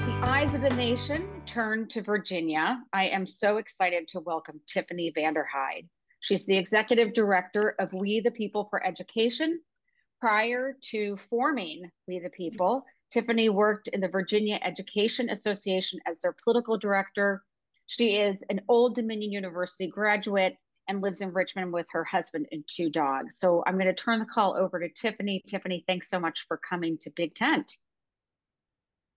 with the eyes of the nation turned to Virginia, I am so excited to welcome Tiffany Vanderhyde. She's the executive director of We the People for Education. Prior to forming We the People, Tiffany worked in the Virginia Education Association as their political director. She is an Old Dominion University graduate and lives in Richmond with her husband and two dogs. So I'm going to turn the call over to Tiffany. Tiffany, thanks so much for coming to Big Tent.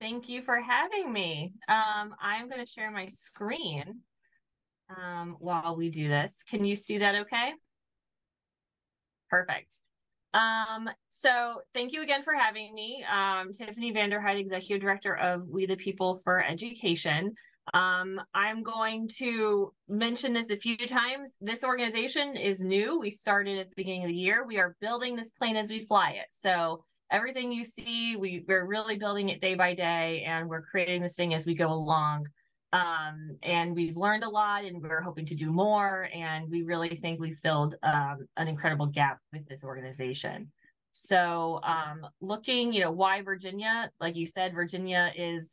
Thank you for having me. Um, I'm going to share my screen um, while we do this. Can you see that okay? Perfect. Um, so thank you again for having me. Um, Tiffany Vanderhyde, Executive Director of We the People for Education. Um, I'm going to mention this a few times. This organization is new. We started at the beginning of the year. We are building this plane as we fly it. So everything you see, we, we're really building it day by day and we're creating this thing as we go along. Um, and we've learned a lot and we're hoping to do more. And we really think we filled um, an incredible gap with this organization. So um, looking, you know, why Virginia? Like you said, Virginia is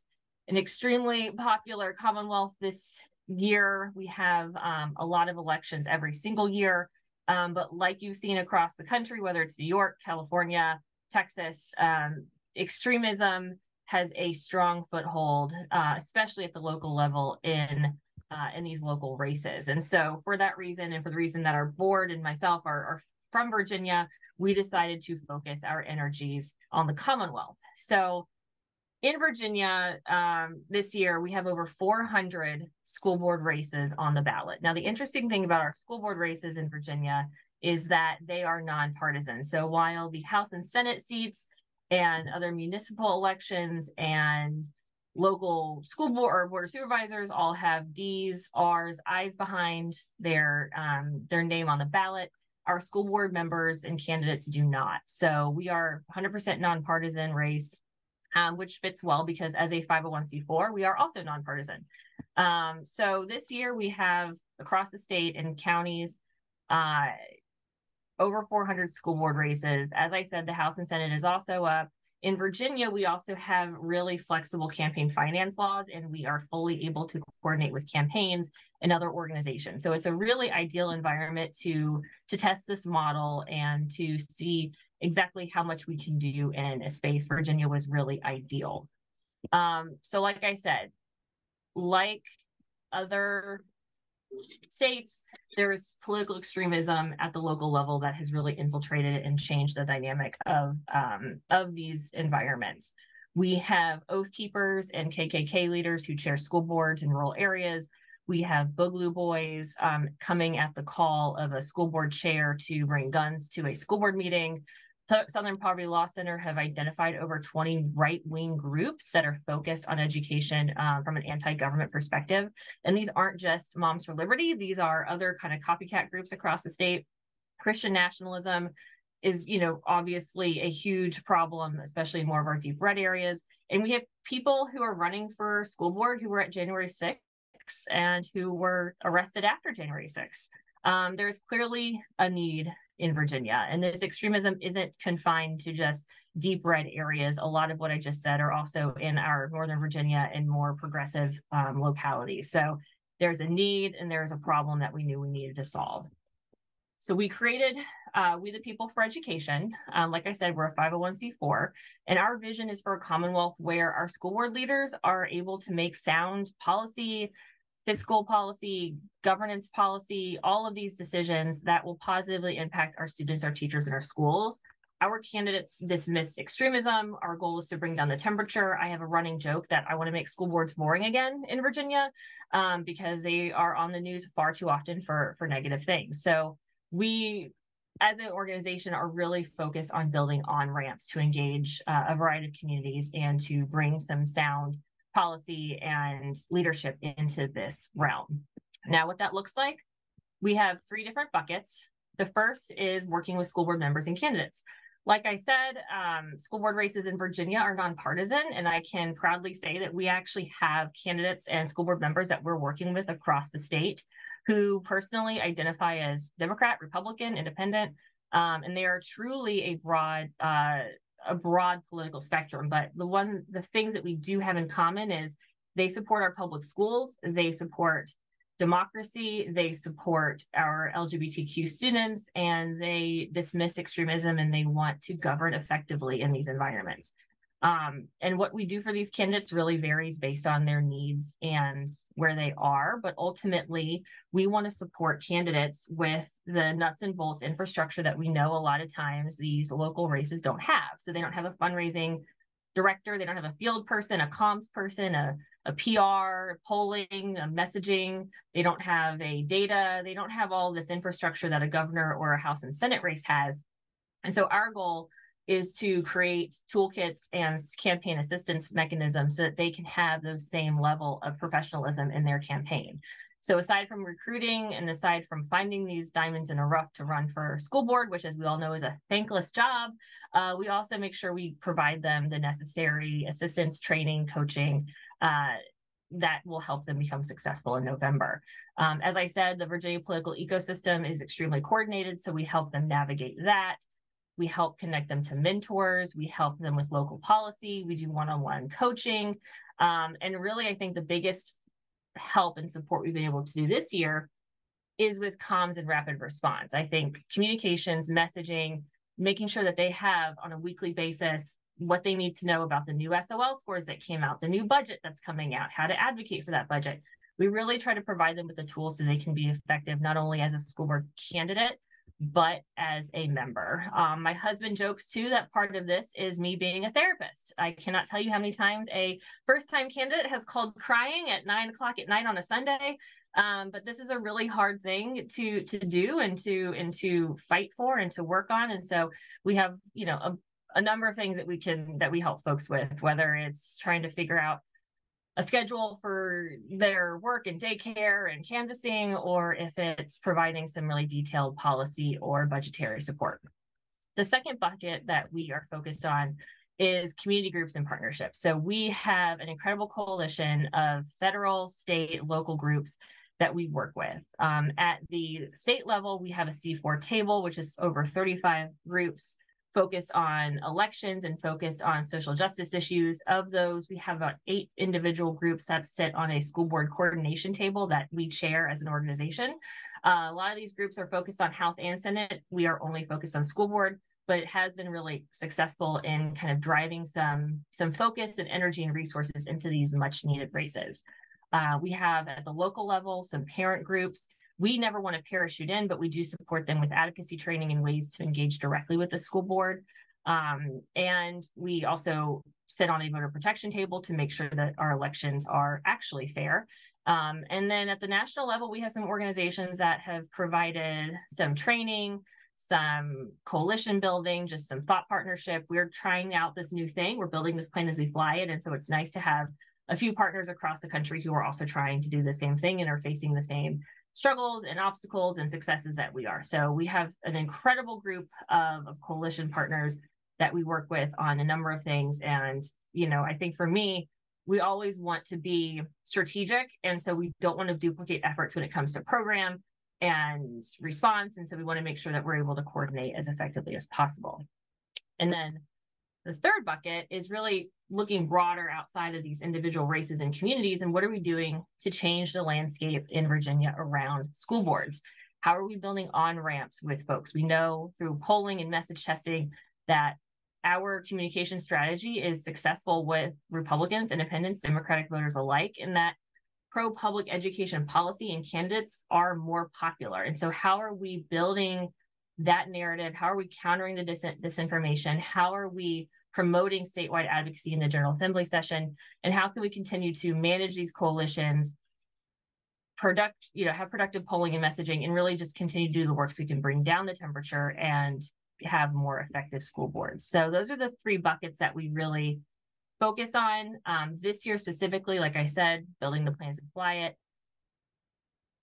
an extremely popular Commonwealth this year. We have um, a lot of elections every single year. Um, but like you've seen across the country, whether it's New York, California, Texas, um, extremism has a strong foothold, uh, especially at the local level in uh, in these local races. And so, for that reason, and for the reason that our board and myself are, are from Virginia, we decided to focus our energies on the Commonwealth. So, in Virginia, um, this year we have over 400 school board races on the ballot. Now, the interesting thing about our school board races in Virginia is that they are nonpartisan. So while the House and Senate seats and other municipal elections and local school board or board of supervisors all have D's, R's, I's behind their um, their name on the ballot. Our school board members and candidates do not. So we are 100% nonpartisan race, um, which fits well because as a 501c4, we are also nonpartisan. Um, so this year we have across the state and counties uh, over 400 school board races. As I said, the House and Senate is also up. In Virginia, we also have really flexible campaign finance laws, and we are fully able to coordinate with campaigns and other organizations. So it's a really ideal environment to to test this model and to see exactly how much we can do in a space. Virginia was really ideal. Um, so, like I said, like other states, there's political extremism at the local level that has really infiltrated and changed the dynamic of um, of these environments. We have Oath Keepers and KKK leaders who chair school boards in rural areas. We have Boogaloo Boys um, coming at the call of a school board chair to bring guns to a school board meeting. Southern Poverty Law Center have identified over 20 right wing groups that are focused on education uh, from an anti government perspective. And these aren't just Moms for Liberty, these are other kind of copycat groups across the state. Christian nationalism is, you know, obviously a huge problem, especially in more of our deep red areas. And we have people who are running for school board who were at January 6th and who were arrested after January 6th. Um, there's clearly a need in Virginia. And this extremism isn't confined to just deep red areas. A lot of what I just said are also in our Northern Virginia and more progressive um, localities. So there's a need and there's a problem that we knew we needed to solve. So we created uh, We the People for Education. Um, like I said, we're a 501c4, and our vision is for a Commonwealth where our school board leaders are able to make sound policy, fiscal policy, governance policy, all of these decisions that will positively impact our students, our teachers, and our schools. Our candidates dismiss extremism. Our goal is to bring down the temperature. I have a running joke that I want to make school boards boring again in Virginia um, because they are on the news far too often for, for negative things. So we as an organization are really focused on building on ramps to engage uh, a variety of communities and to bring some sound policy and leadership into this realm. Now, what that looks like, we have three different buckets. The first is working with school board members and candidates. Like I said, um, school board races in Virginia are nonpartisan, and I can proudly say that we actually have candidates and school board members that we're working with across the state who personally identify as Democrat, Republican, Independent, um, and they are truly a broad uh, a broad political spectrum, but the one the things that we do have in common is they support our public schools, they support democracy, they support our LGBTQ students, and they dismiss extremism and they want to govern effectively in these environments. Um, and what we do for these candidates really varies based on their needs and where they are. But ultimately, we want to support candidates with the nuts and bolts infrastructure that we know a lot of times these local races don't have. So they don't have a fundraising director, they don't have a field person, a comms person, a, a PR, polling, a messaging. They don't have a data. They don't have all this infrastructure that a governor or a House and Senate race has. And so our goal is to create toolkits and campaign assistance mechanisms so that they can have the same level of professionalism in their campaign. So aside from recruiting and aside from finding these diamonds in a rough to run for school board, which as we all know is a thankless job, uh, we also make sure we provide them the necessary assistance, training, coaching uh, that will help them become successful in November. Um, as I said, the Virginia political ecosystem is extremely coordinated, so we help them navigate that. We help connect them to mentors. We help them with local policy. We do one-on-one coaching. Um, and really, I think the biggest help and support we've been able to do this year is with comms and rapid response. I think communications, messaging, making sure that they have on a weekly basis what they need to know about the new SOL scores that came out, the new budget that's coming out, how to advocate for that budget. We really try to provide them with the tools so they can be effective, not only as a school board candidate, but as a member. Um, my husband jokes too that part of this is me being a therapist. I cannot tell you how many times a first time candidate has called crying at nine o'clock at night on a Sunday. Um, but this is a really hard thing to to do and to and to fight for and to work on. And so we have, you know, a, a number of things that we can that we help folks with, whether it's trying to figure out a schedule for their work and daycare and canvassing, or if it's providing some really detailed policy or budgetary support. The second bucket that we are focused on is community groups and partnerships. So we have an incredible coalition of federal, state, local groups that we work with. Um, at the state level, we have a C4 table, which is over 35 groups focused on elections and focused on social justice issues. Of those, we have about eight individual groups that sit on a school board coordination table that we chair as an organization. Uh, a lot of these groups are focused on House and Senate. We are only focused on school board, but it has been really successful in kind of driving some, some focus and energy and resources into these much needed races. Uh, we have at the local level some parent groups we never want to parachute in, but we do support them with advocacy training and ways to engage directly with the school board. Um, and we also sit on a voter protection table to make sure that our elections are actually fair. Um, and then at the national level, we have some organizations that have provided some training, some coalition building, just some thought partnership. We're trying out this new thing. We're building this plane as we fly it. And so it's nice to have a few partners across the country who are also trying to do the same thing and are facing the same struggles and obstacles and successes that we are. So we have an incredible group of, of coalition partners that we work with on a number of things. And, you know, I think for me, we always want to be strategic. And so we don't want to duplicate efforts when it comes to program and response. And so we want to make sure that we're able to coordinate as effectively as possible. And then the third bucket is really looking broader outside of these individual races and communities and what are we doing to change the landscape in Virginia around school boards? How are we building on ramps with folks? We know through polling and message testing that our communication strategy is successful with Republicans, independents, Democratic voters alike, and that pro public education policy and candidates are more popular. And so, how are we building that narrative? How are we countering the dis- disinformation? How are we promoting statewide advocacy in the General Assembly session? And how can we continue to manage these coalitions, product, you know, have productive polling and messaging, and really just continue to do the work so we can bring down the temperature and have more effective school boards. So those are the three buckets that we really focus on um, this year specifically. Like I said, building the plans to fly it,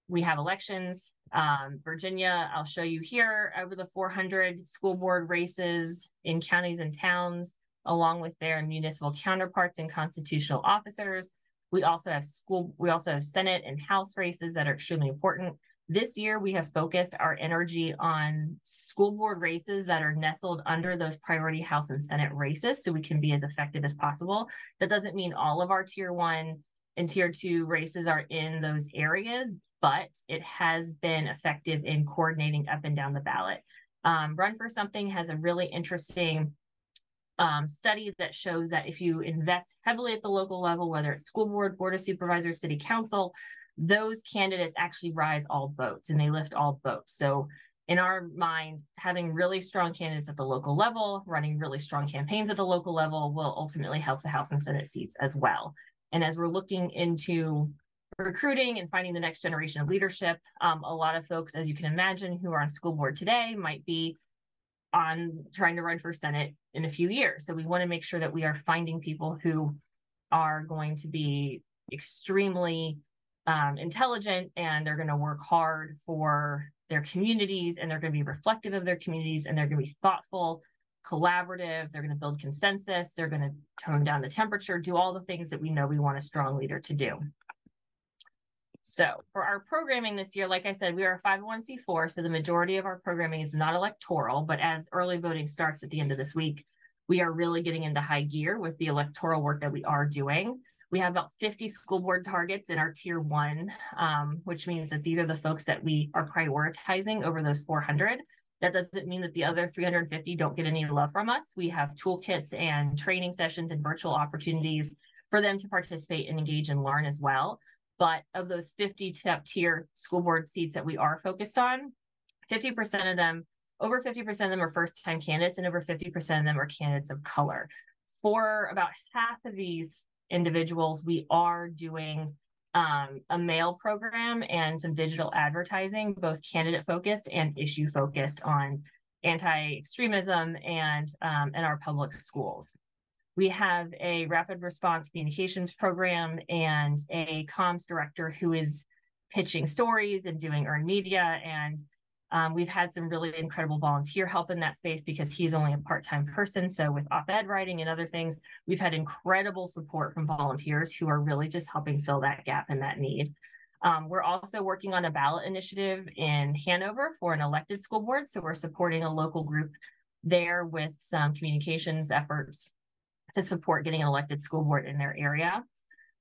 we have elections. Um, Virginia, I'll show you here over the 400 school board races in counties and towns, along with their municipal counterparts and constitutional officers. We also have school, we also have Senate and House races that are extremely important. This year, we have focused our energy on school board races that are nestled under those priority House and Senate races so we can be as effective as possible. That doesn't mean all of our tier one and tier two races are in those areas, but it has been effective in coordinating up and down the ballot. Um, Run for Something has a really interesting um, study that shows that if you invest heavily at the local level, whether it's school board, board of supervisors, city council, those candidates actually rise all boats and they lift all boats. So in our mind, having really strong candidates at the local level, running really strong campaigns at the local level will ultimately help the House and Senate seats as well. And as we're looking into recruiting and finding the next generation of leadership, um, a lot of folks, as you can imagine, who are on school board today might be on trying to run for Senate in a few years. So we want to make sure that we are finding people who are going to be extremely um, intelligent and they're going to work hard for their communities and they're going to be reflective of their communities and they're going to be thoughtful collaborative they're going to build consensus they're going to tone down the temperature do all the things that we know we want a strong leader to do so for our programming this year like i said we are a 501c4 so the majority of our programming is not electoral but as early voting starts at the end of this week we are really getting into high gear with the electoral work that we are doing we have about 50 school board targets in our tier one, um, which means that these are the folks that we are prioritizing over those 400. That doesn't mean that the other 350 don't get any love from us. We have toolkits and training sessions and virtual opportunities for them to participate and engage and learn as well. But of those 50 top tier school board seats that we are focused on, 50% of them, over 50% of them are first time candidates, and over 50% of them are candidates of color. For about half of these individuals, we are doing um, a mail program and some digital advertising, both candidate focused and issue focused on anti-extremism and um, in our public schools. We have a rapid response communications program and a comms director who is pitching stories and doing earned media and um, we've had some really incredible volunteer help in that space because he's only a part-time person. So with op-ed writing and other things, we've had incredible support from volunteers who are really just helping fill that gap and that need. Um, we're also working on a ballot initiative in Hanover for an elected school board. So we're supporting a local group there with some communications efforts to support getting an elected school board in their area.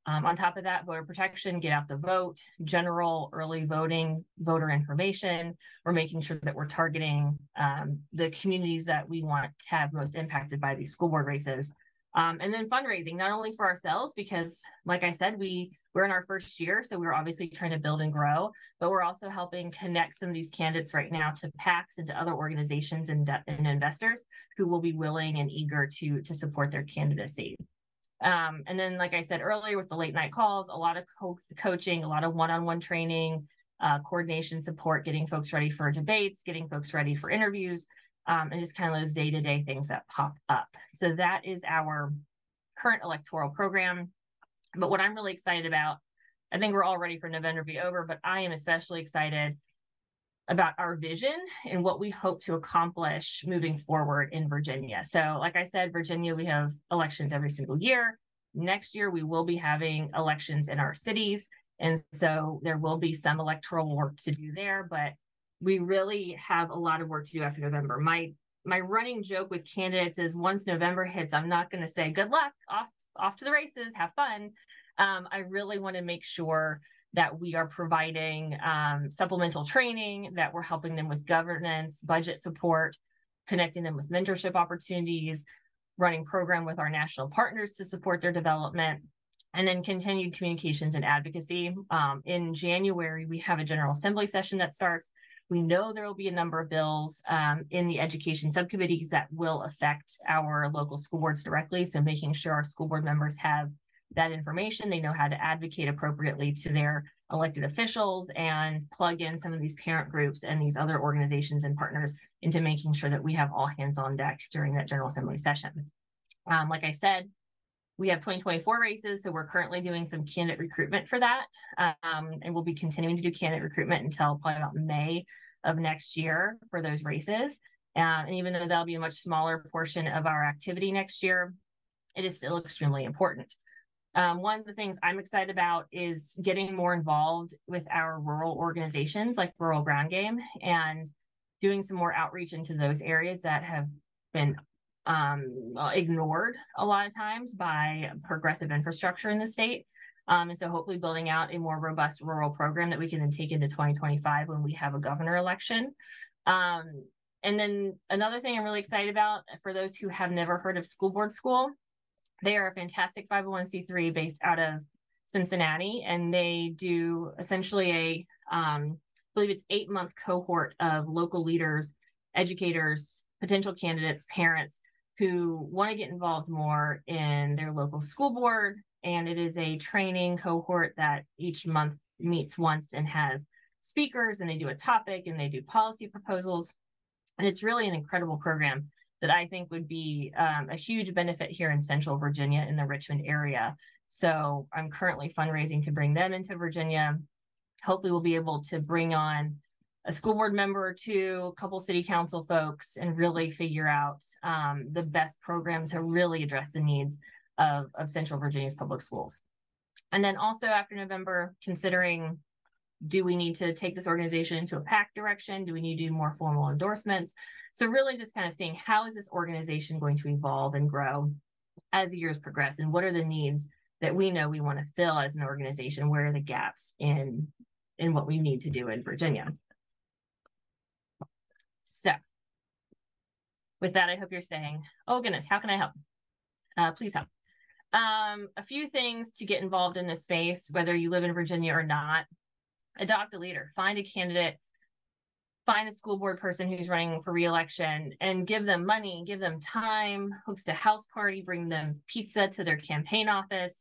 Um, on top of that, voter protection, get out the vote, general early voting, voter information. We're making sure that we're targeting um, the communities that we want to have most impacted by these school board races. Um, and then fundraising, not only for ourselves, because like I said, we we're in our first year, so we're obviously trying to build and grow, but we're also helping connect some of these candidates right now to PACs and to other organizations and, and investors who will be willing and eager to to support their candidacy. Um, and then, like I said earlier, with the late night calls, a lot of co- coaching, a lot of one on one training, uh, coordination support, getting folks ready for debates, getting folks ready for interviews, um, and just kind of those day to day things that pop up. So, that is our current electoral program. But what I'm really excited about, I think we're all ready for November to be over, but I am especially excited about our vision and what we hope to accomplish moving forward in Virginia. So, like I said, Virginia, we have elections every single year. Next year, we will be having elections in our cities. And so there will be some electoral work to do there, but we really have a lot of work to do after November. My my running joke with candidates is once November hits, I'm not going to say good luck, off off to the races, have fun. Um, I really want to make sure that we are providing um, supplemental training, that we're helping them with governance, budget support, connecting them with mentorship opportunities, running program with our national partners to support their development, and then continued communications and advocacy. Um, in January, we have a General Assembly session that starts. We know there will be a number of bills um, in the education subcommittees that will affect our local school boards directly. So making sure our school board members have that information. They know how to advocate appropriately to their elected officials and plug in some of these parent groups and these other organizations and partners into making sure that we have all hands on deck during that General Assembly session. Um, like I said, we have 2024 races, so we're currently doing some candidate recruitment for that. Um, and we'll be continuing to do candidate recruitment until probably about May of next year for those races. Uh, and even though that'll be a much smaller portion of our activity next year, it is still extremely important. Um, one of the things I'm excited about is getting more involved with our rural organizations like Rural Ground Game and doing some more outreach into those areas that have been um, ignored a lot of times by progressive infrastructure in the state. Um, and so hopefully building out a more robust rural program that we can then take into 2025 when we have a governor election. Um, and then another thing I'm really excited about for those who have never heard of School Board School, they are a fantastic 501c3 based out of Cincinnati, and they do essentially a, um, I believe it's eight month cohort of local leaders, educators, potential candidates, parents who want to get involved more in their local school board. And it is a training cohort that each month meets once and has speakers, and they do a topic and they do policy proposals. And it's really an incredible program that I think would be um, a huge benefit here in Central Virginia in the Richmond area. So I'm currently fundraising to bring them into Virginia. Hopefully, we'll be able to bring on a school board member or two, a couple city council folks, and really figure out um, the best program to really address the needs of, of Central Virginia's public schools. And then also after November, considering do we need to take this organization into a PAC direction? Do we need to do more formal endorsements? So really just kind of seeing how is this organization going to evolve and grow as years progress and what are the needs that we know we want to fill as an organization? Where are the gaps in in what we need to do in Virginia? So with that, I hope you're saying, oh goodness, how can I help? Uh, please help. Um, a few things to get involved in this space, whether you live in Virginia or not adopt a leader, find a candidate, find a school board person who's running for reelection and give them money, give them time, host a house party, bring them pizza to their campaign office,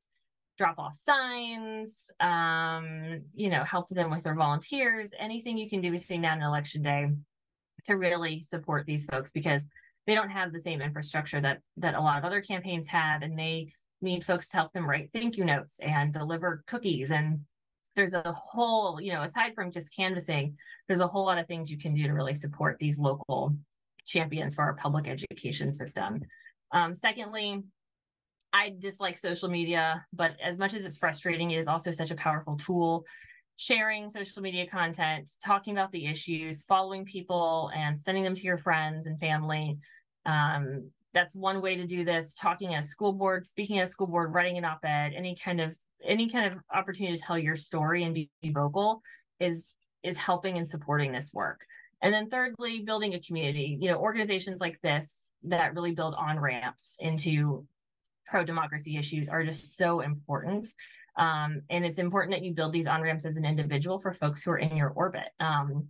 drop off signs, um, you know, help them with their volunteers, anything you can do between now and election day to really support these folks because they don't have the same infrastructure that that a lot of other campaigns have and they need folks to help them write thank you notes and deliver cookies and there's a whole, you know, aside from just canvassing, there's a whole lot of things you can do to really support these local champions for our public education system. Um, secondly, I dislike social media, but as much as it's frustrating, it is also such a powerful tool. Sharing social media content, talking about the issues, following people, and sending them to your friends and family. Um, that's one way to do this. Talking at a school board, speaking at a school board, writing an op ed, any kind of any kind of opportunity to tell your story and be, be vocal is is helping and supporting this work. And then thirdly, building a community. You know, organizations like this that really build on ramps into pro democracy issues are just so important. Um, and it's important that you build these on ramps as an individual for folks who are in your orbit. Um,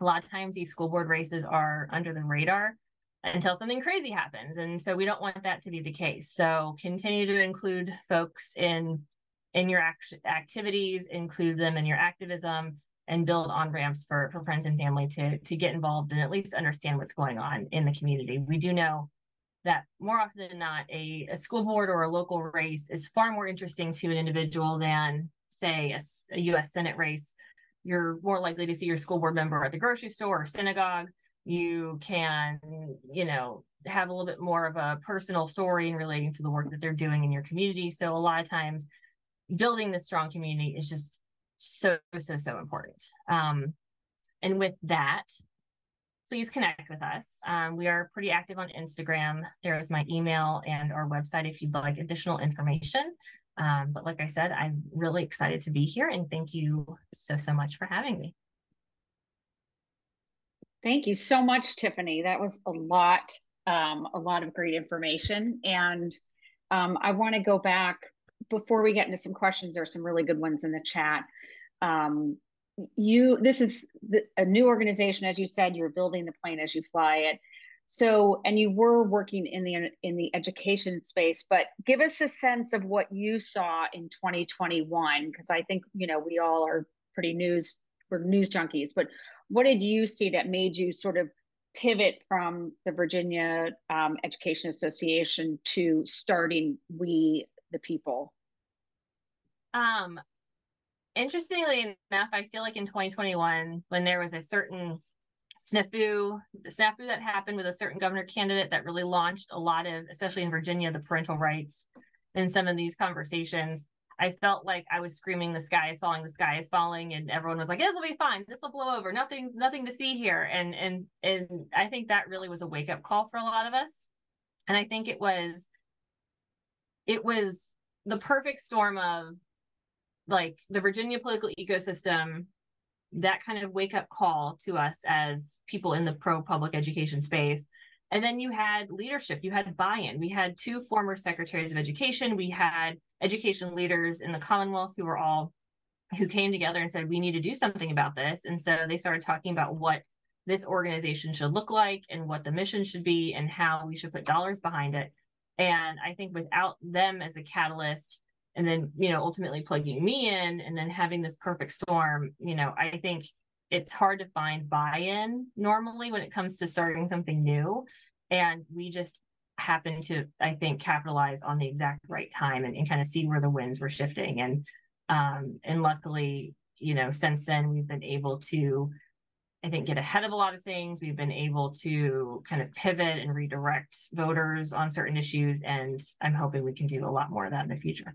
a lot of times, these school board races are under the radar until something crazy happens. And so we don't want that to be the case. So continue to include folks in in your act- activities, include them in your activism, and build on ramps for, for friends and family to, to get involved and at least understand what's going on in the community. We do know that more often than not, a, a school board or a local race is far more interesting to an individual than, say, a, a US Senate race. You're more likely to see your school board member at the grocery store or synagogue. You can, you know, have a little bit more of a personal story in relating to the work that they're doing in your community. So a lot of times building this strong community is just so so so important. Um, and with that please connect with us. Um, we are pretty active on instagram. There is my email and our website if you'd like additional information. Um, but like i said i'm really excited to be here and thank you so so much for having me. Thank you so much tiffany. That was a lot um, a lot of great information. And um, i want to go back before we get into some questions, there's some really good ones in the chat. Um, you, this is the, a new organization, as you said, you're building the plane as you fly it. So, and you were working in the in the education space, but give us a sense of what you saw in 2021, because I think you know we all are pretty news we're news junkies. But what did you see that made you sort of pivot from the Virginia um, Education Association to starting We the People? Um, interestingly enough, I feel like in 2021, when there was a certain snafu, the snafu that happened with a certain governor candidate that really launched a lot of, especially in Virginia, the parental rights in some of these conversations, I felt like I was screaming, "The sky is falling! The sky is falling!" and everyone was like, "This will be fine. This will blow over. Nothing, nothing to see here." And and and I think that really was a wake up call for a lot of us. And I think it was, it was the perfect storm of like the Virginia political ecosystem, that kind of wake up call to us as people in the pro public education space. And then you had leadership, you had buy in. We had two former secretaries of education, we had education leaders in the Commonwealth who were all who came together and said we need to do something about this and so they started talking about what this organization should look like and what the mission should be and how we should put dollars behind it and i think without them as a catalyst and then you know ultimately plugging me in and then having this perfect storm you know i think it's hard to find buy-in normally when it comes to starting something new. And we just happened to i think capitalize on the exact right time and, and kind of see where the winds were shifting. And um and luckily you know since then we've been able to i think get ahead of a lot of things. We've been able to kind of pivot and redirect voters on certain issues and i'm hoping we can do a lot more of that in the future.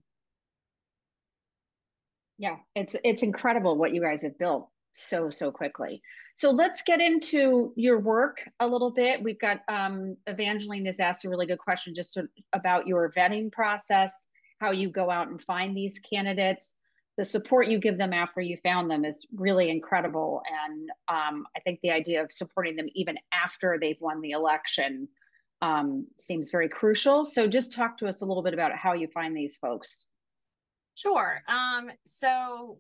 Yeah it's it's incredible what you guys have built so so quickly. So let's get into your work a little bit. We've got um, evangeline has asked a really good question just sort of about your vetting process how you go out and find these candidates the support you give them after you found them is really incredible. And um, i think the idea of supporting them even after they've won the election um, seems very crucial. So just talk to us a little bit about how you find these folks. Sure. Um, so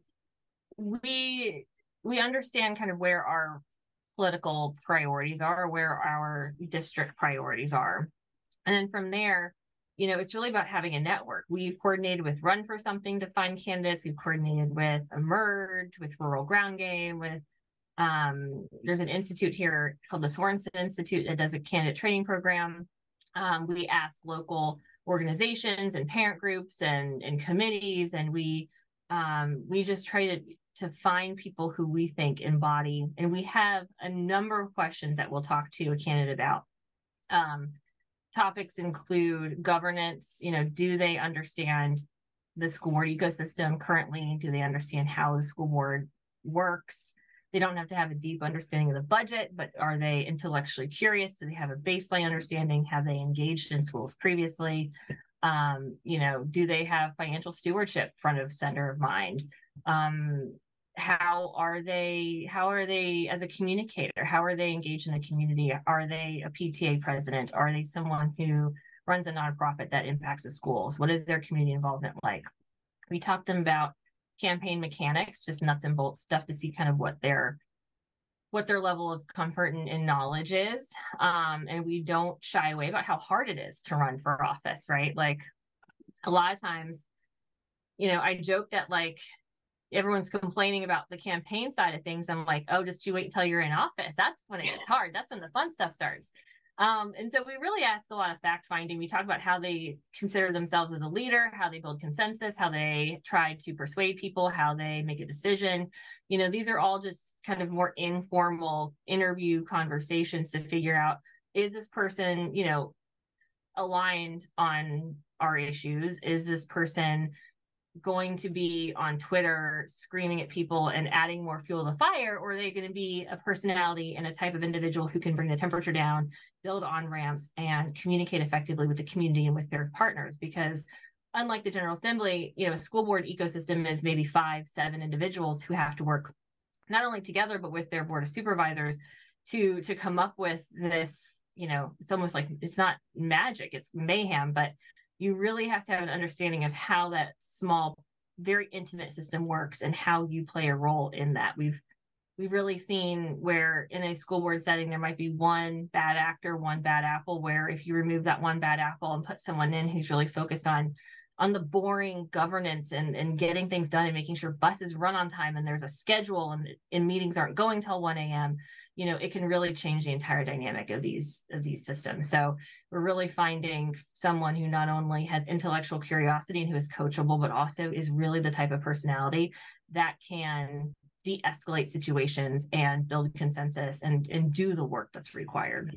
we we understand kind of where our political priorities are, where our district priorities are. And then from there, you know, it's really about having a network. We've coordinated with Run for Something to find candidates. We've coordinated with Emerge, with Rural Ground Game, with um, there's an institute here called the Sorensen Institute that does a candidate training program. Um, we ask local organizations and parent groups and, and committees, and we um, we just try to to find people who we think embody, and we have a number of questions that we'll talk to a candidate about. Um, topics include governance, you know, do they understand the school board ecosystem currently? Do they understand how the school board works? They don't have to have a deep understanding of the budget, but are they intellectually curious? Do they have a baseline understanding? Have they engaged in schools previously? Um, you know, do they have financial stewardship front of center of mind? Um, how are they how are they as a communicator how are they engaged in the community? Are they a pta president? Are they someone who runs a nonprofit that impacts the schools? What is their community involvement like? We talked to them about campaign mechanics just nuts and bolts stuff to see kind of what their what their level of comfort and, and knowledge is. Um, and we don't shy away about how hard it is to run for office right? Like a lot of times you know i joke that like everyone's complaining about the campaign side of things. I'm like, oh, just you wait until you're in office. That's when it gets hard. That's when the fun stuff starts. Um, and so we really ask a lot of fact finding. We talk about how they consider themselves as a leader, how they build consensus, how they try to persuade people, how they make a decision. You know, these are all just kind of more informal interview conversations to figure out is this person, you know, aligned on our issues? Is this person going to be on Twitter screaming at people and adding more fuel to the fire, or are they going to be a personality and a type of individual who can bring the temperature down, build on ramps, and communicate effectively with the community and with their partners? Because unlike the General Assembly, you know, a school board ecosystem is maybe five, seven individuals who have to work not only together but with their board of supervisors to to come up with this. You know, it's almost like it's not magic; it's mayhem, but you really have to have an understanding of how that small very intimate system works and how you play a role in that. We've we've really seen where in a school board setting there might be one bad actor one bad apple where if you remove that one bad apple and put someone in who's really focused on on the boring governance and, and getting things done and making sure buses run on time and there's a schedule and, and meetings aren't going till 1 a.m you know it can really change the entire dynamic of these of these systems so we're really finding someone who not only has intellectual curiosity and who is coachable but also is really the type of personality that can de-escalate situations and build consensus and and do the work that's required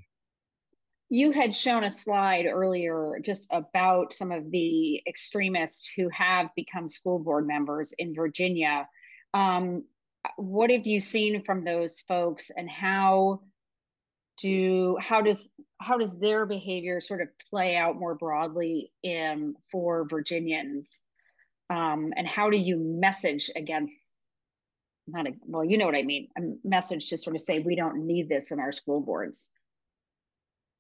you had shown a slide earlier just about some of the extremists who have become school board members in Virginia. Um, what have you seen from those folks and how do how does how does their behavior sort of play out more broadly in for Virginians? Um, and how do you message against not a well, you know what I mean, a message to sort of say we don't need this in our school boards.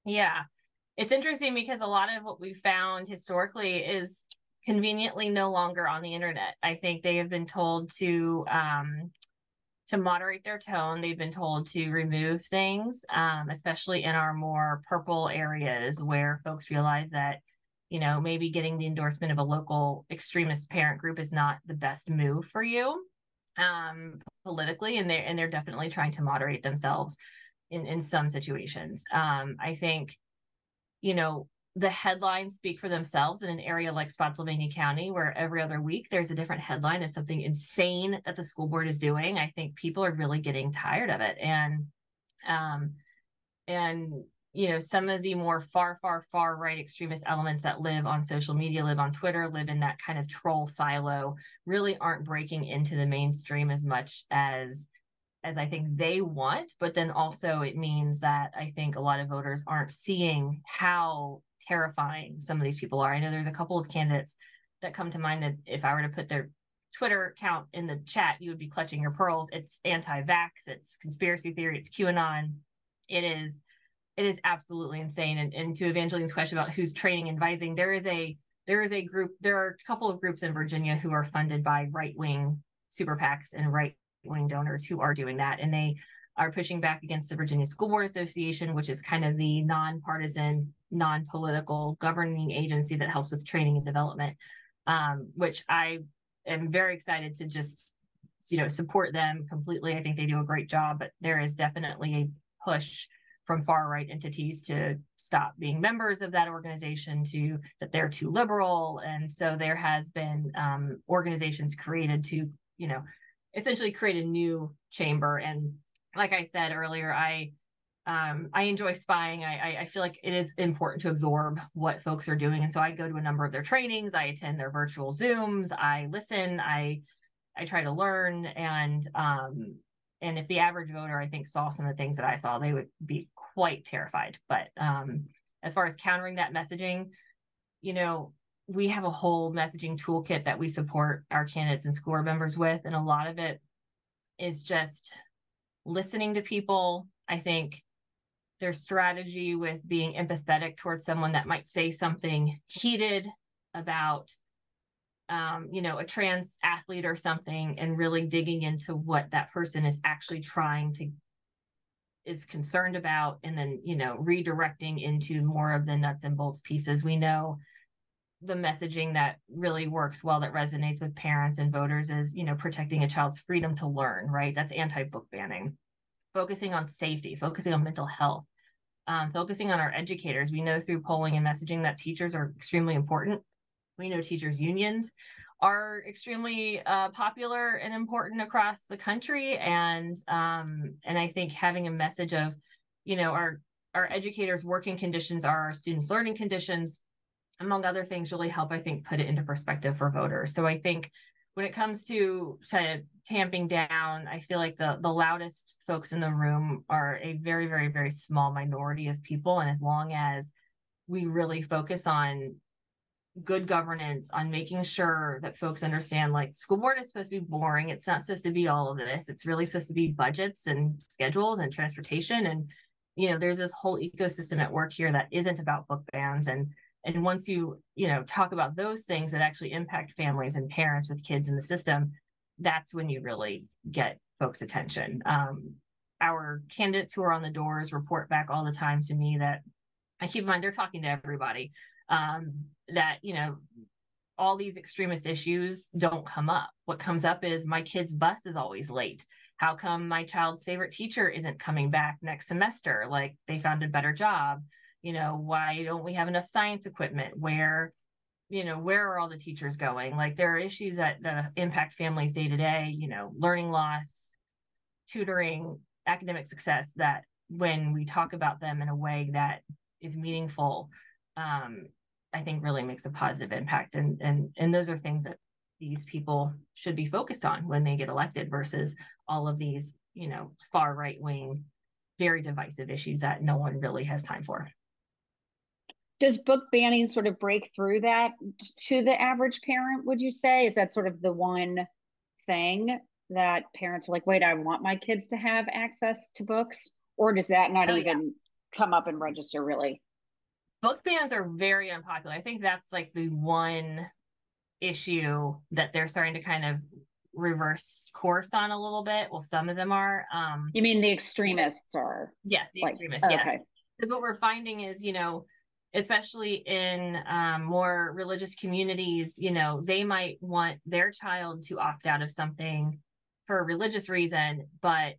Yeah. It's interesting because a lot of what we found historically is conveniently no longer on the internet. I think they have been told to um, to moderate their tone. They've been told to remove things, um, especially in our more purple areas where folks realize that, you know, maybe getting the endorsement of a local extremist parent group is not the best move for you um, politically, and they're and they're definitely trying to moderate themselves in in some situations. Um, I think, you know, the headlines speak for themselves in an area like Spotsylvania County, where every other week there's a different headline of something insane that the school board is doing. I think people are really getting tired of it, and um, and you know some of the more far far far right extremist elements that live on social media live on twitter live in that kind of troll silo really aren't breaking into the mainstream as much as as I think they want, but then also it means that I think a lot of voters aren't seeing how terrifying some of these people are. I know there's a couple of candidates that come to mind that if I were to put their Twitter account in the chat, you would be clutching your pearls. It's anti-vax, it's conspiracy theory, it's QAnon. It is it is absolutely insane. And, and to Evangeline's question about who's training and advising, there is a there is a group, there are a couple of groups in Virginia who are funded by right-wing super PACs and right wing donors who are doing that. And they are pushing back against the Virginia School Board Association, which is kind of the nonpartisan, non political governing agency that helps with training and development, um, which I am very excited to just you know support them completely. I think they do a great job, but there is definitely a push from far right entities to stop being members of that organization to that they're too liberal and so there has been um, organizations created to you know essentially create a new chamber. And like I said earlier, I um, I enjoy spying. I, I feel like it is important to absorb what folks are doing, and so I go to a number of their trainings. I attend their virtual Zooms. I listen. I I try to learn, and um, and if the average voter, I think, saw some of the things that I saw, they would be quite terrified. But um, as far as countering that messaging, you know, we have a whole messaging toolkit that we support our candidates and school members with. And a lot of it is just listening to people. I think their strategy with being empathetic towards someone that might say something heated about um, you know, a trans athlete or something and really digging into what that person is actually trying to is concerned about and then, you know, redirecting into more of the nuts and bolts pieces. We know the messaging that really works well that resonates with parents and voters is you know protecting a child's freedom to learn right? That's anti-book banning. Focusing on safety focusing on mental health um, focusing on our educators. We know through polling and messaging that teachers are extremely important. We know teachers unions are extremely uh, popular and important across the country. And um, and i think having a message of you know our our educators working conditions are our students learning conditions among other things, really help, I think, put it into perspective for voters. So I think when it comes to, to tamping down, I feel like the, the loudest folks in the room are a very, very, very small minority of people. And as long as we really focus on good governance, on making sure that folks understand like school board is supposed to be boring. It's not supposed to be all of this. It's really supposed to be budgets and schedules and transportation. And, you know, there's this whole ecosystem at work here that isn't about book bans. And and once you you know talk about those things that actually impact families and parents with kids in the system that's when you really get folks attention. Um, our candidates who are on the doors report back all the time to me that i keep in mind they're talking to everybody um, that you know all these extremist issues don't come up. What comes up is my kid's bus is always late. How come my child's favorite teacher isn't coming back next semester? Like they found a better job you know why don't we have enough science equipment where you know where are all the teachers going like there are issues that, that impact families day to day you know learning loss tutoring academic success that when we talk about them in a way that is meaningful, um, I think really makes a positive impact. And and and those are things that these people should be focused on when they get elected versus all of these, you know, far right wing, very divisive issues that no one really has time for. Does book banning sort of break through that to the average parent, would you say? Is that sort of the one thing that parents are like, wait, I want my kids to have access to books? Or does that not oh, even yeah. come up and register really? Book bans are very unpopular. I think that's like the one issue that they're starting to kind of reverse course on a little bit. Well, some of them are. Um, you mean the extremists are? Yes, the like, extremists. Okay. Yes. Because what we're finding is, you know, especially in um, more religious communities, you know, they might want their child to opt out of something for a religious reason, but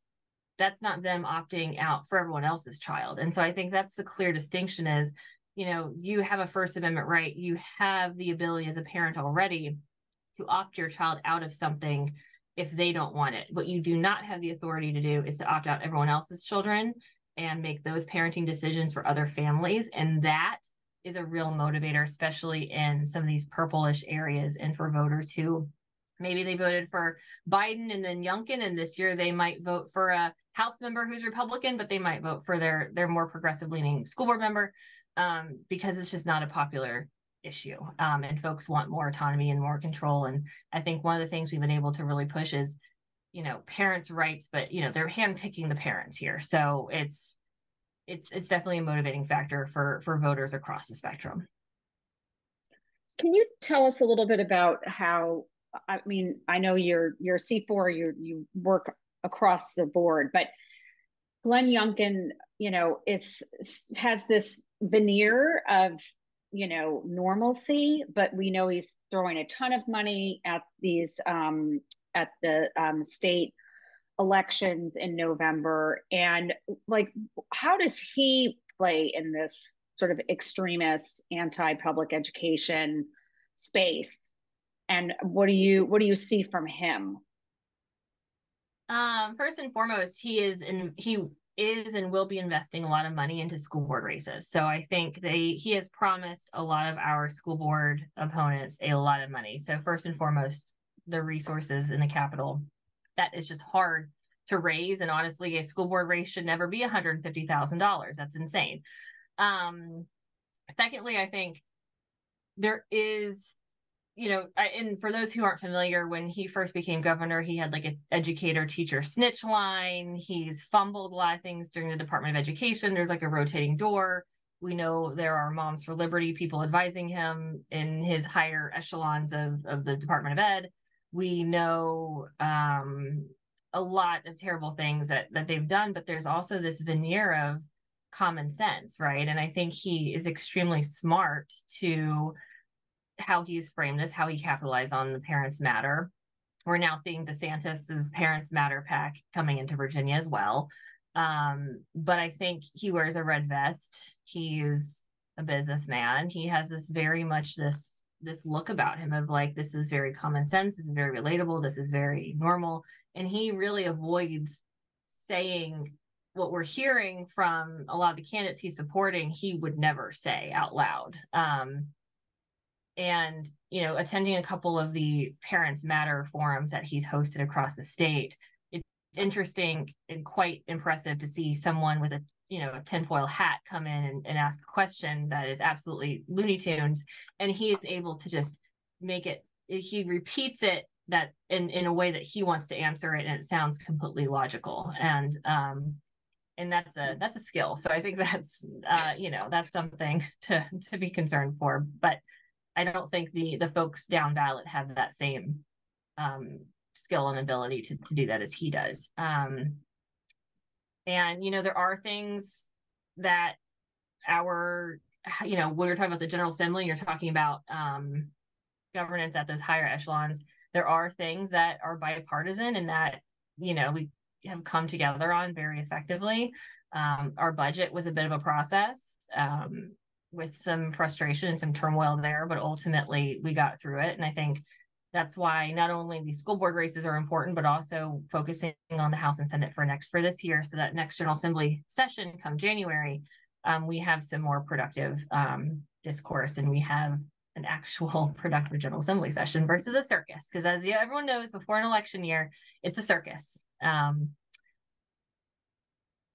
that's not them opting out for everyone else's child. And so I think that's the clear distinction is you know, you have a First Amendment right. You have the ability as a parent already to opt your child out of something if they don't want it. What you do not have the authority to do is to opt out everyone else's children and make those parenting decisions for other families. And that is a real motivator, especially in some of these purplish areas and for voters who maybe they voted for Biden and then Youngkin, and this year they might vote for a House member who's Republican, but they might vote for their their more progressive leaning school board member um, because it's just not a popular issue. Um, and folks want more autonomy and more control. And I think one of the things we've been able to really push is, you know, parents' rights, but you know, they're handpicking the parents here. So it's it's it's definitely a motivating factor for for voters across the spectrum. Can you tell us a little bit about how I mean, I know you're you're C4, you you work across the board, but Glenn Youngkin, you know, is has this veneer of you know normalcy, but we know he's throwing a ton of money at these um, at the um, state elections in November, and like, how does he play in this sort of extremist anti-public education space? And what do you what do you see from him? Um, first and foremost, he is in he is and will be investing a lot of money into school board races. So I think they he has promised a lot of our school board opponents a lot of money. So first and foremost, the resources in the capital that is just hard to raise. And honestly, a school board race should never be $150,000. That's insane. Um, secondly, I think there is you know, I, and for those who aren't familiar, when he first became governor, he had like an educator teacher snitch line. He's fumbled a lot of things during the Department of Education. There's like a rotating door. We know there are Moms for Liberty people advising him in his higher echelons of, of the Department of Ed. We know um, a lot of terrible things that, that they've done, but there's also this veneer of common sense, right? And I think he is extremely smart to how he's framed this, how he capitalized on the Parents Matter. We're now seeing DeSantis's Parents Matter PAC coming into Virginia as well. Um, but I think he wears a red vest. He's a businessman. He has this very much this this look about him of like this is very common sense. This is very relatable. This is very normal, and he really avoids saying what we're hearing from a lot of the candidates he's supporting. He would never say out loud. Um, and you know attending a couple of the parents matter forums that he's hosted across the state it's interesting and quite impressive to see someone with a you know a tinfoil hat come in and, and ask a question that is absolutely looney tunes and he is able to just make it he repeats it that in in a way that he wants to answer it and it sounds completely logical. And um and that's a that's a skill. So i think that's uh you know that's something to to be concerned for. But I don't think the the folks down ballot have that same um, skill and ability to to do that as he does. Um, and you know, there are things that our you know when you're talking about the General Assembly, you're talking about um, governance at those higher echelons. There are things that are bipartisan and that you know we have come together on very effectively. Um, our budget was a bit of a process. Um, with some frustration and some turmoil there, but ultimately we got through it. And I think that's why not only the school board races are important, but also focusing on the House and Senate for next for this year, so that next General Assembly session come January, um, we have some more productive um, discourse and we have an actual productive general assembly session versus a circus. Because as you, everyone knows, before an election year, it's a circus. Um,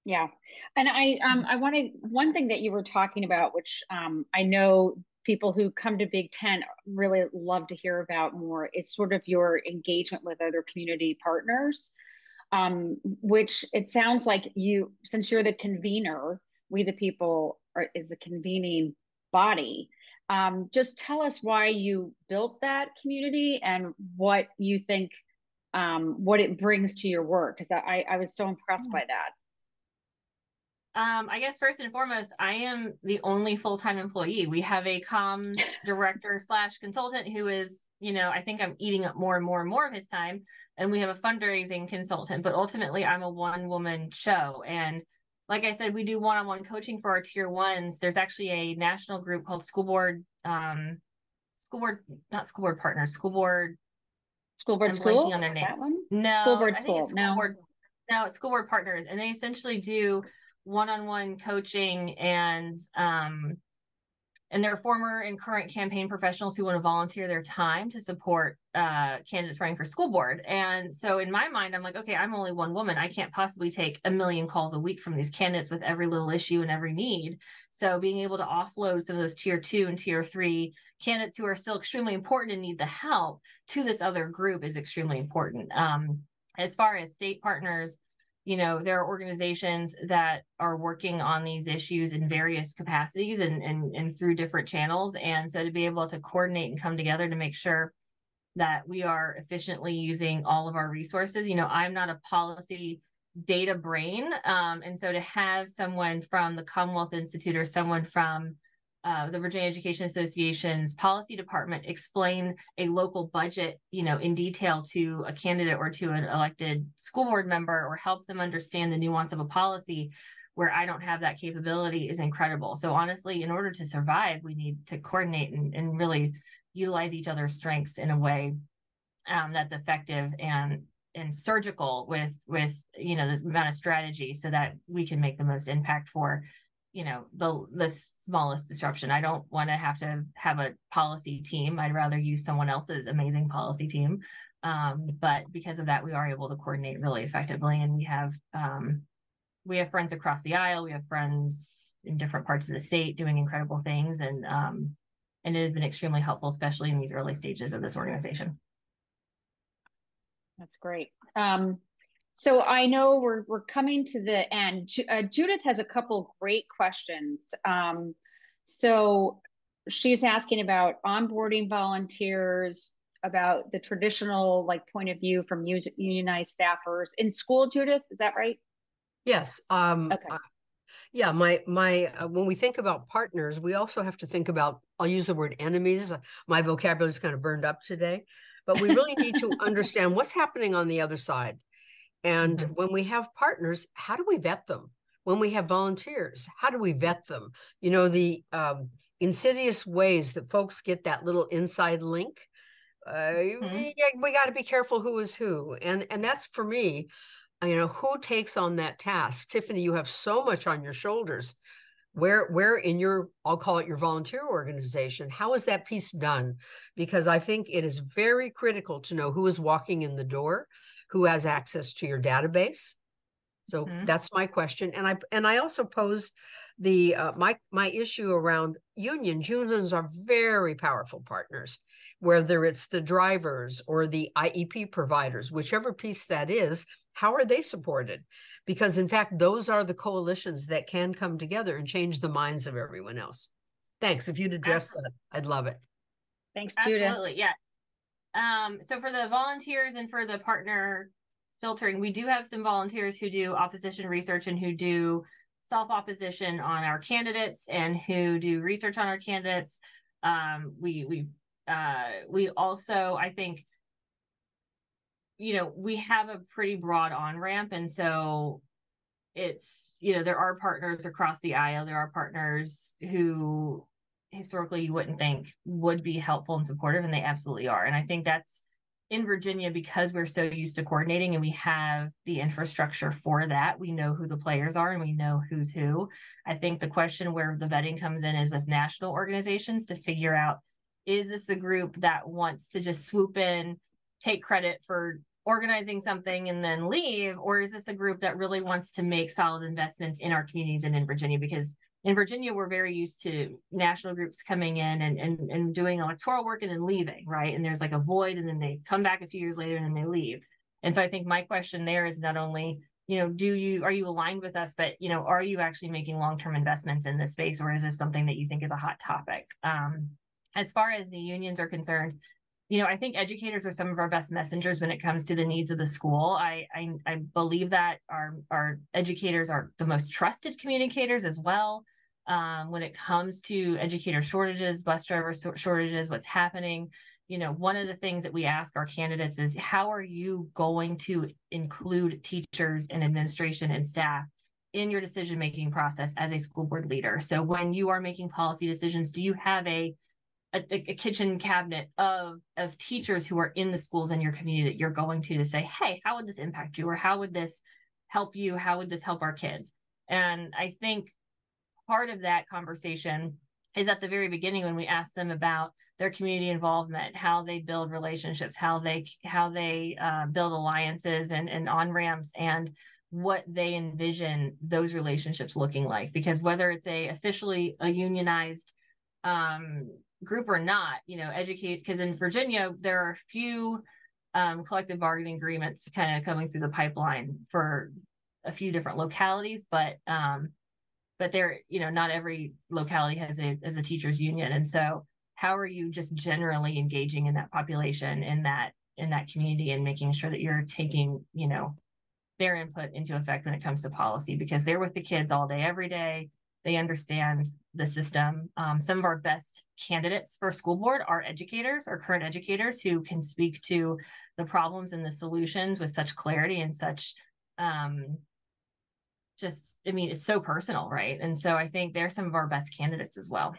yeah, and I um I wanted one thing that you were talking about, which um I know people who come to Big Tent really love to hear about more. It's sort of your engagement with other community partners, um, which it sounds like you, since you're the convener, we the people are, is the convening body. Um, just tell us why you built that community and what you think, um, what it brings to your work. Because I, I was so impressed by that. Um, I guess first and foremost, I am the only full time employee. We have a comms director slash consultant who is, you know, I think I'm eating up more and more and more of his time. And we have a fundraising consultant, but ultimately I'm a one woman show. And like I said, we do one on one coaching for our tier ones. There's actually a national group called School Board, um, School Board, not School Board Partners, School Board. School Board I'm School? on their name. That one? No, School Board School. school. No. Board, no, School Board Partners. And they essentially do one-on-one coaching and um and there are former and current campaign professionals who want to volunteer their time to support uh, candidates running for school board. And so in my mind, I'm like, okay, I'm only one woman. I can't possibly take a million calls a week from these candidates with every little issue and every need. So being able to offload some of those tier two and tier three candidates who are still extremely important and need the help to this other group is extremely important. Um, as far as state partners, you know there are organizations that are working on these issues in various capacities and, and and through different channels. And so to be able to coordinate and come together to make sure that we are efficiently using all of our resources you know i'm not a policy data brain. Um, and so to have someone from the commonwealth institute or someone from uh, the Virginia Education Association's policy department explain a local budget, you know, in detail to a candidate or to an elected school board member, or help them understand the nuance of a policy, where I don't have that capability, is incredible. So honestly, in order to survive, we need to coordinate and, and really utilize each other's strengths in a way um, that's effective and and surgical with with you know the amount of strategy so that we can make the most impact for you know the the smallest disruption. I don't want to have to have a policy team. I'd rather use someone else's amazing policy team. Um, but because of that we are able to coordinate really effectively and we have um, we have friends across the aisle. We have friends in different parts of the state doing incredible things and um, and it has been extremely helpful especially in these early stages of this organization. That's great. Um, so I know we're we're coming to the end. Uh, Judith has a couple great questions. Um, so she's asking about onboarding volunteers, about the traditional like point of view from unionized staffers in school. Judith, is that right? Yes. Um, okay. Uh, yeah, my my uh, when we think about partners, we also have to think about. I'll use the word enemies. My vocabulary is kind of burned up today, but we really need to understand what's happening on the other side and mm-hmm. when we have partners, how do we vet them? When we have volunteers, how do we vet them? You know, the um, insidious ways that folks get that little inside link. Uh, mm-hmm. we, we got to be careful who is who, and and that's for me. You know, who takes on that task? Tiffany, you have so much on your shoulders. Where where in your I'll call it your volunteer organization, how is that piece done? Because I think it is very critical to know who is walking in the door who has access to your database so mm-hmm. that's my question and i and i also pose the uh, my my issue around unions unions are very powerful partners whether it's the drivers or the iep providers whichever piece that is how are they supported because in fact those are the coalitions that can come together and change the minds of everyone else thanks if you'd address Absolutely. that i'd love it thanks Judith. Absolutely, yeah. Um, so for the volunteers and for the partner filtering, we do have some volunteers who do opposition research and who do self opposition on our candidates and who do research on our candidates. Um, we we uh, we also, I think, you know, we have a pretty broad on ramp, and so it's you know there are partners across the aisle. There are partners who historically you wouldn't think would be helpful and supportive and they absolutely are and i think that's in Virginia, because we're so used to coordinating and we have the infrastructure for that, we know who the players are and we know who's who. I think the question where the vetting comes in is with national organizations to figure out is this a group that wants to just swoop in, take credit for organizing something and then leave? Or is this a group that really wants to make solid investments in our communities and in Virginia? Because in Virginia, we're very used to national groups coming in and, and, and doing electoral work and then leaving, right? And there's like a void and then they come back a few years later and then they leave. And so I think my question there is not only, you know, do you are you aligned with us, but you know, are you actually making long-term investments in this space or is this something that you think is a hot topic? Um, as far as the unions are concerned, you know, I think educators are some of our best messengers when it comes to the needs of the school. I, I, I believe that our our educators are the most trusted communicators as well. Um, when it comes to educator shortages, bus driver shortages, what's happening. You know, one of the things that we ask our candidates is how are you going to include teachers and administration and staff in your decision making process as a school board leader? So when you are making policy decisions, do you have a a, a, kitchen cabinet of of teachers who are in the schools in your community that you're going to to say hey how would this impact you? Or how would this help you? How would this help our kids? And i think part of that conversation is at the very beginning when we ask them about their community involvement how they build relationships how they how they uh, build alliances and, and on ramps and what they envision those relationships looking like. Because whether it's a officially a unionized um, group or not, you know, educate because in Virginia there are a few um, collective bargaining agreements kind of coming through the pipeline for a few different localities, but um, but there, you know, not every locality has a as a teachers union, and so how are you just generally engaging in that population in that in that community and making sure that you're taking you know their input into effect when it comes to policy? Because they're with the kids all day every day. They understand the system. Um, some of our best candidates for school board are educators or current educators who can speak to the problems and the solutions with such clarity and such um, just, I mean, it's so personal, right? And so I think they're some of our best candidates as well.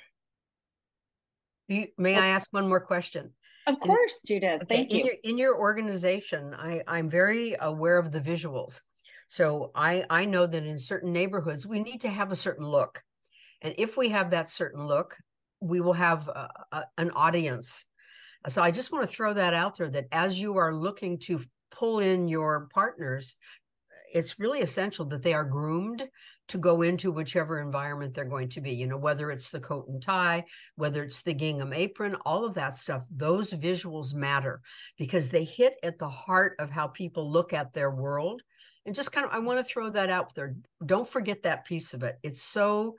You, may I ask one more question? Of course, in, Judith. Okay, Thank in you. Your, in your organization, I, I'm very aware of the visuals. So I, I know that in certain neighborhoods, we need to have a certain look. And if we have that certain look, we will have a, a, an audience. So I just want to throw that out there that as you are looking to pull in your partners, it's really essential that they are groomed to go into whichever environment they're going to be you know whether it's the coat and tie whether it's the gingham apron all of that stuff those visuals matter because they hit at the heart of how people look at their world. And just kind of i want to throw that out there. Don't forget that piece of it. It's so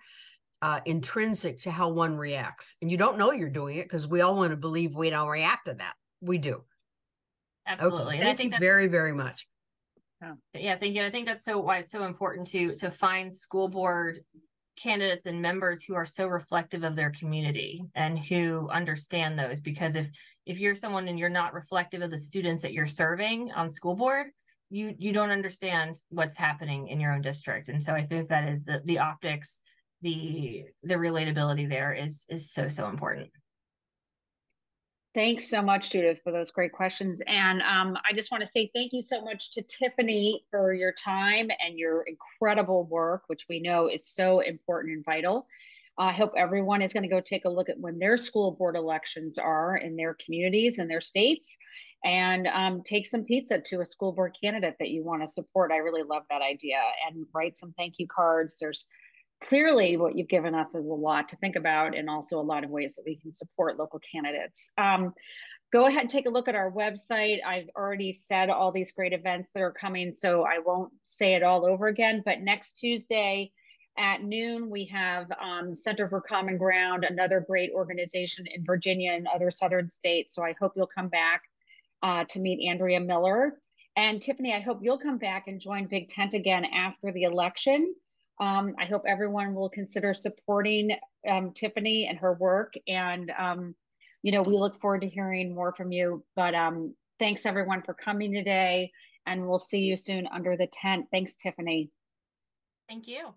uh, intrinsic to how one reacts and you don't know you're doing it because we all want to believe we don't react to that we do absolutely okay. thank you very very much oh. yeah thank you i think that's so why it's so important to to find school board candidates and members who are so reflective of their community and who understand those because if if you're someone and you're not reflective of the students that you're serving on school board you you don't understand what's happening in your own district and so i think that is the the optics the the relatability there is is so so important Thanks so much, Judith, for those great questions. And um, I just want to say thank you so much to Tiffany for your time and your incredible work, which we know is so important and vital. I hope everyone is going to go take a look at when their school board elections are in their communities and their states and um, take some pizza to a school board candidate that you want to support. I really love that idea and write some thank you cards. There's clearly what you've given us is a lot to think about and also a lot of ways that we can support local candidates. Um, go ahead and take a look at our website. I've already said all these great events that are coming, so I won't say it all over again. But next Tuesday at noon, we have um, Center for Common Ground, another great organization in Virginia and other southern states. So I hope you'll come back uh, to meet Andrea Miller. And Tiffany, I hope you'll come back and join Big Tent again after the election. Um, I hope everyone will consider supporting um, Tiffany and her work. And, um, you know, we look forward to hearing more from you. But um, thanks everyone for coming today. And we'll see you soon under the tent. Thanks, Tiffany. Thank you.